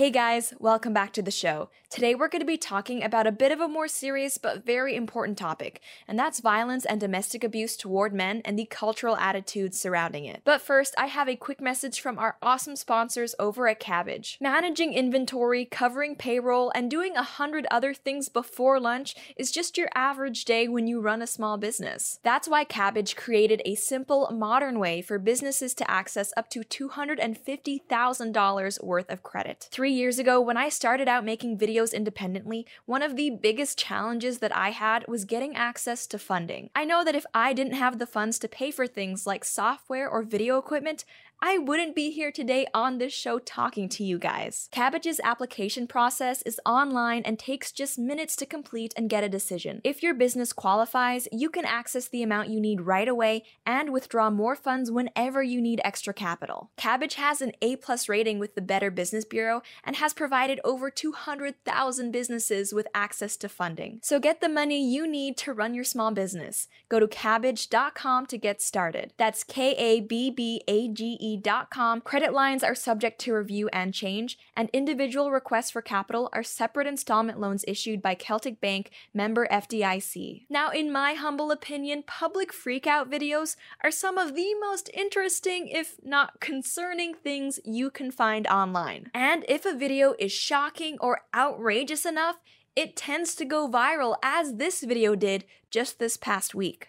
Hey guys, welcome back to the show. Today we're going to be talking about a bit of a more serious but very important topic, and that's violence and domestic abuse toward men and the cultural attitudes surrounding it. But first, I have a quick message from our awesome sponsors over at Kabbage. Managing inventory, covering payroll, and doing a hundred other things before lunch is just your average day when you run a small business. That's why Kabbage created a simple, modern way for businesses to access up to $250,000 worth of credit. Three years ago, when I started out making videos independently, one of the biggest challenges that I had was getting access to funding. I know that if I didn't have the funds to pay for things like software or video equipment, I wouldn't be here today on this show talking to you guys. Kabbage's application process is online and takes just minutes to complete and get a decision. If your business qualifies, you can access the amount you need right away and withdraw more funds whenever you need extra capital. Kabbage has an A-plus rating with the Better Business Bureau and has provided over 200,000 businesses with access to funding. So get the money you need to run your small business. Go to kabbage.com to get started. That's K A B B A G E CBE.com, credit lines are subject to review and change, and individual requests for capital are separate installment loans issued by Celtic Bank, member FDIC. Now, in my humble opinion, public freakout videos are some of the most interesting, if not concerning, things you can find online. And if a video is shocking or outrageous enough, it tends to go viral, as this video did just this past week.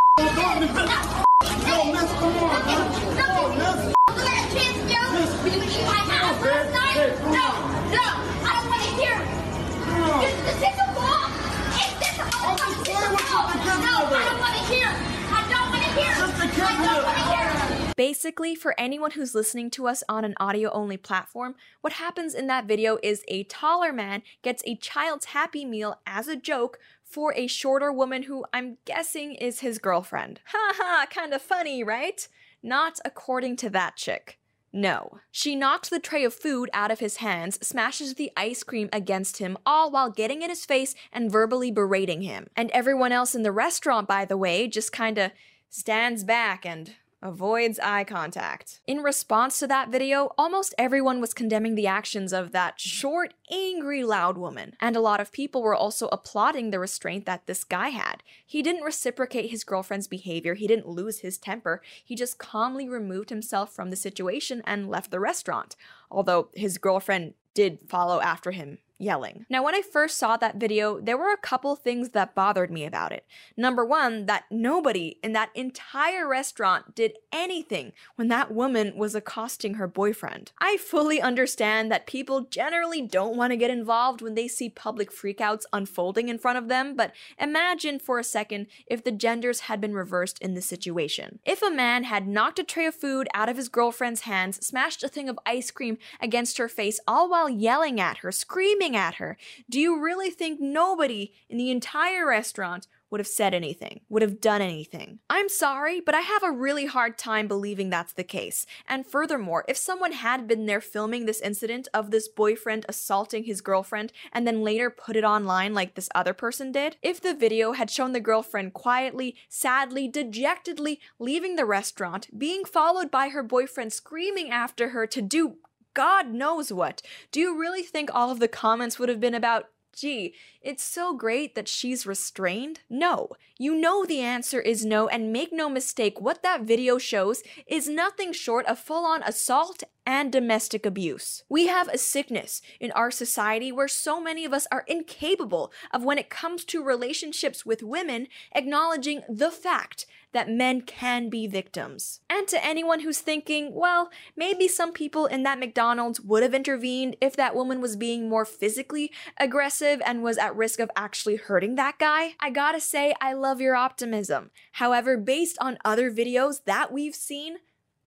Basically, for anyone who's listening to us on an audio only platform, what happens in that video is a taller man gets a child's happy meal as a joke for a shorter woman who I'm guessing is his girlfriend. Ha ha, kinda funny, right? Not according to that chick. No. She knocks the tray of food out of his hands, smashes the ice cream against him, all while getting in his face and verbally berating him. And everyone else in the restaurant, by the way, just kinda stands back and avoids eye contact. In response to that video, almost everyone was condemning the actions of that short, angry, loud woman. And a lot of people were also applauding the restraint that this guy had. He didn't reciprocate his girlfriend's behavior, he didn't lose his temper, he just calmly removed himself from the situation and left the restaurant. Although his girlfriend did follow after him yelling. Now, when I first saw that video, there were a couple things that bothered me about it. Number one, that nobody in that entire restaurant did anything when that woman was accosting her boyfriend. I fully understand that people generally don't want to get involved when they see public freakouts unfolding in front of them, but imagine for a second if the genders had been reversed in this situation. If a man had knocked a tray of food out of his girlfriend's hands, smashed a thing of ice cream against her face, all while yelling at her, screaming at her. Do you really think nobody in the entire restaurant would have said anything, would have done anything. I'm sorry, but I have a really hard time believing that's the case. And furthermore, if someone had been there filming this incident of this boyfriend assaulting his girlfriend and then later put it online like this other person did, if the video had shown the girlfriend quietly, sadly, dejectedly leaving the restaurant, being followed by her boyfriend screaming after her to do God knows what. Do you really think all of the comments would have been about, gee, it's so great that she's restrained? No. You know the answer is no, and make no mistake, what that video shows is nothing short of full on assault and domestic abuse. We have a sickness in our society where so many of us are incapable of, when it comes to relationships with women, acknowledging the fact that men can be victims. And to anyone who's thinking, well, maybe some people in that McDonald's would have intervened if that woman was being more physically aggressive and was at risk of actually hurting that guy, I gotta say, I love your optimism. However, based on other videos that we've seen,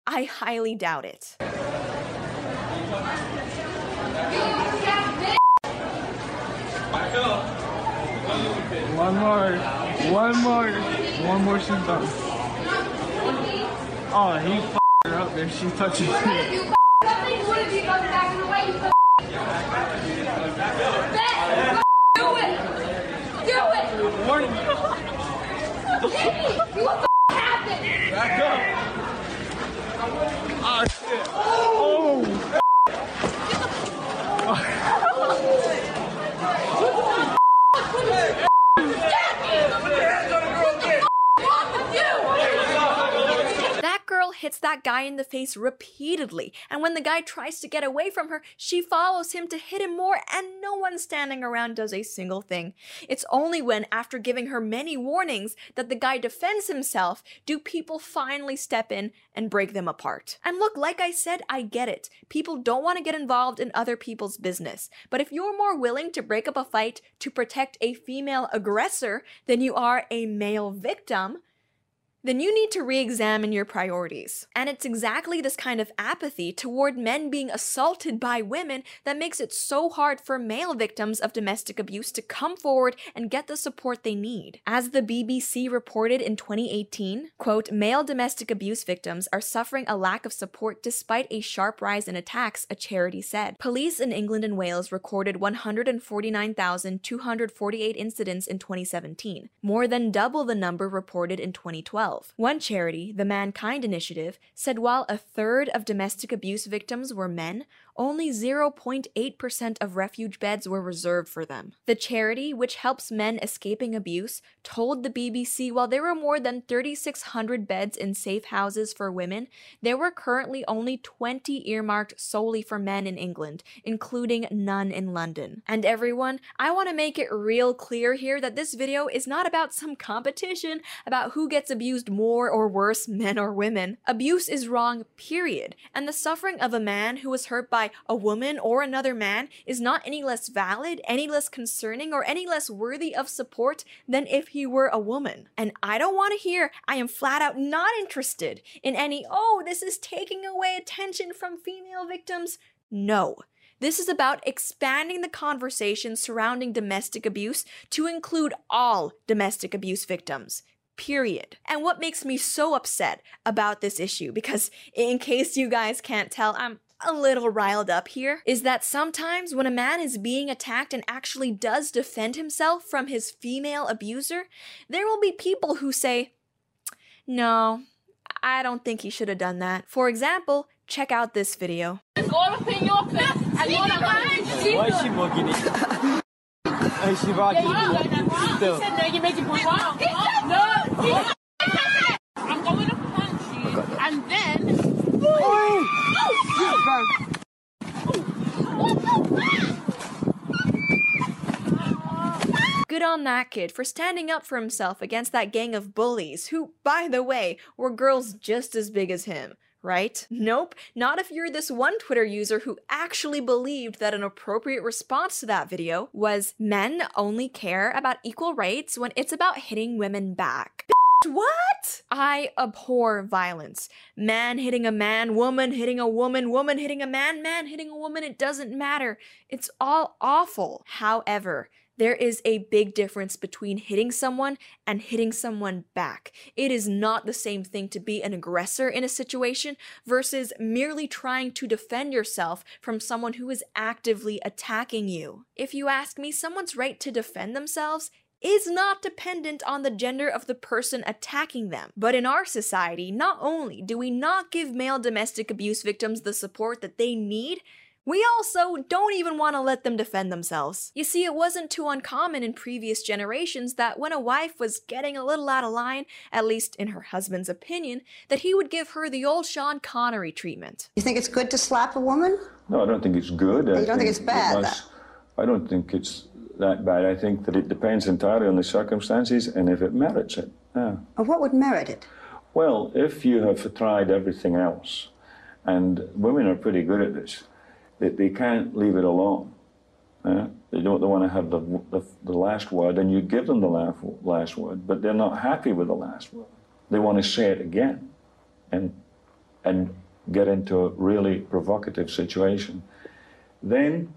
I highly doubt it. One more. One more. One more, she's done. Oh, he f***ed her up there. She touches me. Do it! Do it! Warning. Jimmy, what the happened? Back up. Ah, shit. Oh. That girl hits that guy in the face repeatedly, and when the guy tries to get away from her, she follows him to hit him more, and no one standing around does a single thing. It's only when, after giving her many warnings, that the guy defends himself do people finally step in and break them apart. And look, like I said, I get it. People don't want to get involved in other people's business. But if you're more willing to break up a fight to protect a female aggressor than you are a male victim, then you need to re examine your priorities. And it's exactly this kind of apathy toward men being assaulted by women that makes it so hard for male victims of domestic abuse to come forward and get the support they need. As the BBC reported in 2018, quote, male domestic abuse victims are suffering a lack of support despite a sharp rise in attacks, a charity said. Police in England and Wales recorded 149,248 incidents in 2017, more than double the number reported in 2012. One charity, the Mankind Initiative, said while a third of domestic abuse victims were men, only 0.8% of refuge beds were reserved for them. The charity, which helps men escaping abuse, told the BBC while there were more than 3,600 beds in safe houses for women, there were currently only 20 earmarked solely for men in England, including none in London. And everyone, I want to make it real clear here that this video is not about some competition about who gets abused more or worse, men or women. Abuse is wrong, period. And the suffering of a man who was hurt by a woman or another man is not any less valid, any less concerning, or any less worthy of support than if he were a woman. And I don't want to hear, I am flat out not interested in any, oh, this is taking away attention from female victims. No. This is about expanding the conversation surrounding domestic abuse to include all domestic abuse victims period. And what makes me so upset about this issue, because in case you guys can't tell, I'm a little riled up here, is that sometimes when a man is being attacked and actually does defend himself from his female abuser, there will be people who say, No, I don't think he should have done that. For example, check out this video. I'm going to punch you, and then. Good on that kid for standing up for himself against that gang of bullies, who, by the way, were girls just as big as him. Right? Nope, not if you're this one Twitter user who actually believed that an appropriate response to that video was men only care about equal rights when it's about hitting women back. What? I abhor violence. Man hitting a man, woman hitting a woman, woman hitting a man, man hitting a woman, it doesn't matter. It's all awful. However, there is a big difference between hitting someone and hitting someone back. It is not the same thing to be an aggressor in a situation versus merely trying to defend yourself from someone who is actively attacking you. If you ask me, someone's right to defend themselves is not dependent on the gender of the person attacking them. But in our society, not only do we not give male domestic abuse victims the support that they need, we also don't even want to let them defend themselves. You see, it wasn't too uncommon in previous generations that when a wife was getting a little out of line, at least in her husband's opinion, that he would give her the old Sean Connery treatment. You think it's good to slap a woman? No, I don't think it's good. I You don't think it's bad, it must- I don't think it's that bad. I think that it depends entirely on the circumstances and if it merits it. Yeah. Or what would merit it? Well, if you have tried everything else, and women are pretty good at this, they, they can't leave it alone. They don't they want to have the, the, the last word, and you give them the last, last word, but they're not happy with the last word. They want to say it again and, and get into a really provocative situation. Then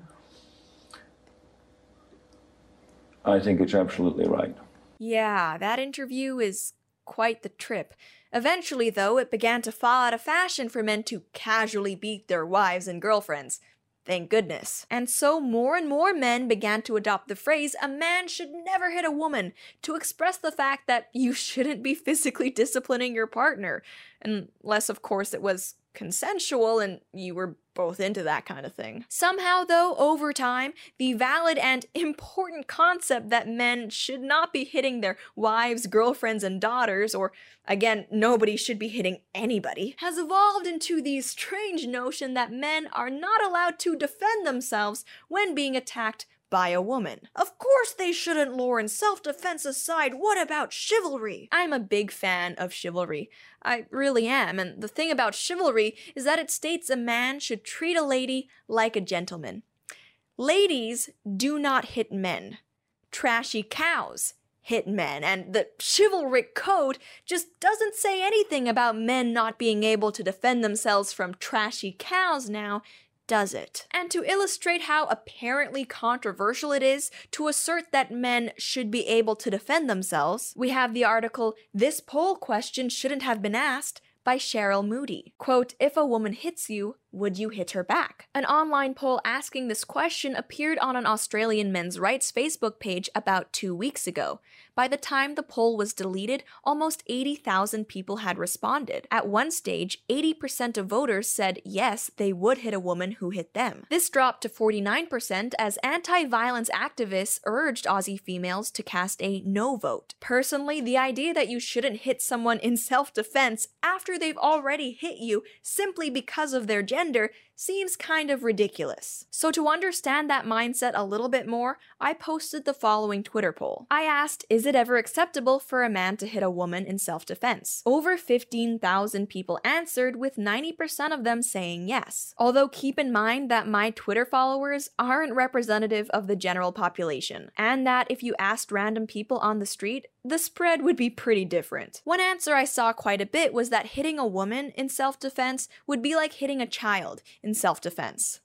I think it's absolutely right. Yeah, that interview is quite the trip. Eventually, though, it began to fall out of fashion for men to casually beat their wives and girlfriends. Thank goodness. And so more and more men began to adopt the phrase, a man should never hit a woman, to express the fact that you shouldn't be physically disciplining your partner. Unless, of course, it was consensual and you were both into that kind of thing. Somehow, though, over time, the valid and important concept that men should not be hitting their wives, girlfriends, and daughters, or again, nobody should be hitting anybody, has evolved into the strange notion that men are not allowed to defend themselves when being attacked by a woman. Of course they shouldn't, Lauren. Self defense aside, what about chivalry? I'm a big fan of chivalry. I really am, and the thing about chivalry is that it states a man should treat a lady like a gentleman. Ladies do not hit men. Trashy cows hit men, and the chivalric code just doesn't say anything about men not being able to defend themselves from trashy cows now does it. And to illustrate how apparently controversial it is to assert that men should be able to defend themselves, we have the article, This Poll Question Shouldn't Have Been Asked by Cheryl Moody. Quote, if a woman hits you, would you hit her back? An online poll asking this question appeared on an Australian men's rights Facebook page about two weeks ago. By the time the poll was deleted, almost 80,000 people had responded. At one stage, 80% of voters said yes, they would hit a woman who hit them. This dropped to 49% as anti violence activists urged Aussie females to cast a no vote. Personally, the idea that you shouldn't hit someone in self defense after they've already hit you simply because of their gender gender seems kind of ridiculous. So, to understand that mindset a little bit more, I posted the following Twitter poll. I asked, Is it ever acceptable for a man to hit a woman in self defense? Over 15,000 people answered, with 90% of them saying yes. Although, keep in mind that my Twitter followers aren't representative of the general population, and that if you asked random people on the street, the spread would be pretty different. One answer I saw quite a bit was that hitting a woman in self defense would be like hitting a child in self defense.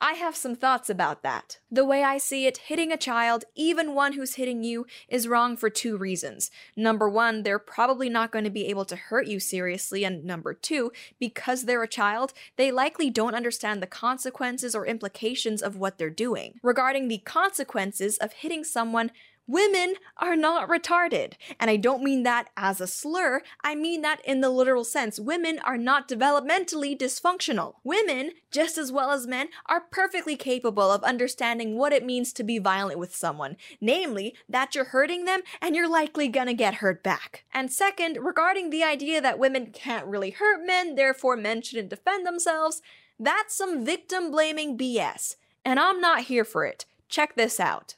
I have some thoughts about that. The way I see it, hitting a child, even one who's hitting you, is wrong for two reasons. Number one, they're probably not going to be able to hurt you seriously, and number two, because they're a child, they likely don't understand the consequences or implications of what they're doing. Regarding the consequences of hitting someone, Women are not retarded. And I don't mean that as a slur, I mean that in the literal sense. Women are not developmentally dysfunctional. Women, just as well as men, are perfectly capable of understanding what it means to be violent with someone, namely, that you're hurting them and you're likely gonna get hurt back. And second, regarding the idea that women can't really hurt men, therefore men shouldn't defend themselves, that's some victim blaming BS. And I'm not here for it. Check this out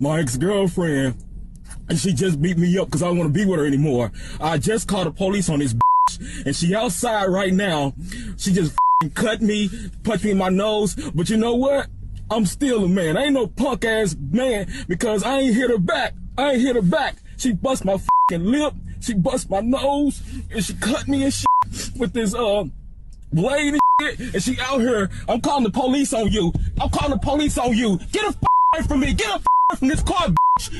my ex-girlfriend, and she just beat me up because I don't want to be with her anymore. I just called the police on this bitch, and she outside right now. She just cut me, punched me in my nose, but you know what? I'm still a man. I ain't no punk ass man because I ain't hit her back. I ain't hit her back. She bust my lip, she bust my nose, and she cut me and shit with this uh blade and shit. And she out here. I'm calling the police on you. I'm calling the police on you. Get a from me. Get a from this car.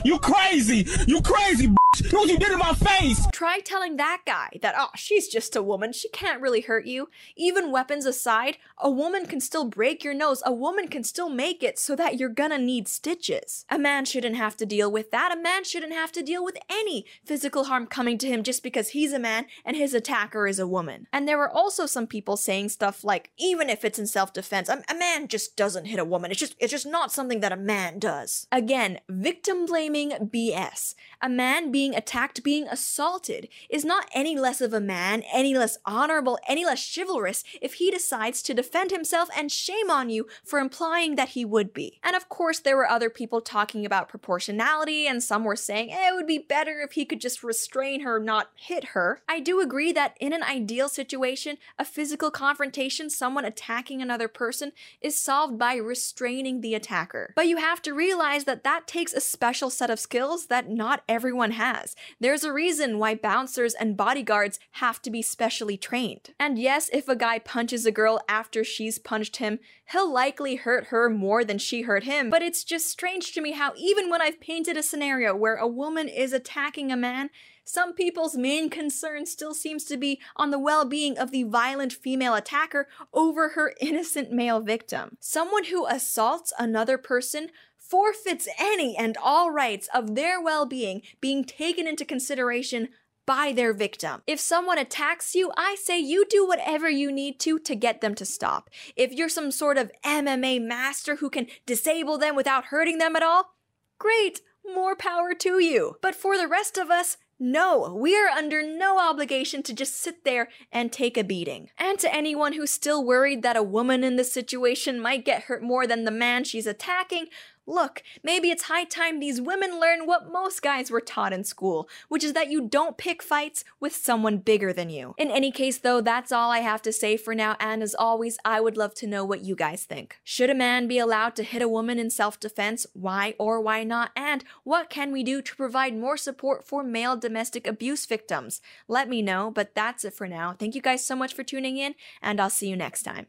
You crazy. You crazy, bitch. Look what you did in my face. Try telling that guy that, oh, she's just a woman. She can't really hurt you. Even weapons aside, a woman can still break your nose. A woman can still make it so that you're gonna need stitches. A man shouldn't have to deal with that. A man shouldn't have to deal with any physical harm coming to him just because he's a man and his attacker is a woman. And there were also some people saying stuff like, even if it's in self-defense, a, a man just doesn't hit a woman. It's just, it's just not something that a man does. Again, victim blaming BS. A man being attacked, being assaulted, is not any less of a man, any less honorable, any less chivalrous if he decides to defend himself and shame on you for implying that he would be. And of course, there were other people talking about proportionality, and some were saying eh, it would be better if he could just restrain her, not hit her. I do agree that in an ideal situation, a physical confrontation, someone attacking another person, is solved by restraining the attacker. But you have to realize that that takes a special special set of skills that not everyone has. There's a reason why bouncers and bodyguards have to be specially trained. And yes, if a guy punches a girl after she's punched him, he'll likely hurt her more than she hurt him. But it's just strange to me how even when I've painted a scenario where a woman is attacking a man, some people's main concern still seems to be on the well being of the violent female attacker over her innocent male victim. Someone who assaults another person forfeits any and all rights of their well being being taken into consideration by their victim. If someone attacks you, I say you do whatever you need to to get them to stop. If you're some sort of MMA master who can disable them without hurting them at all, great, more power to you. But for the rest of us, no, we are under no obligation to just sit there and take a beating. And to anyone who's still worried that a woman in this situation might get hurt more than the man she's attacking, Look, maybe it's high time these women learn what most guys were taught in school, which is that you don't pick fights with someone bigger than you. In any case, though, that's all I have to say for now, and as always, I would love to know what you guys think. Should a man be allowed to hit a woman in self defense? Why or why not? And what can we do to provide more support for male domestic abuse victims? Let me know, but that's it for now. Thank you guys so much for tuning in, and I'll see you next time.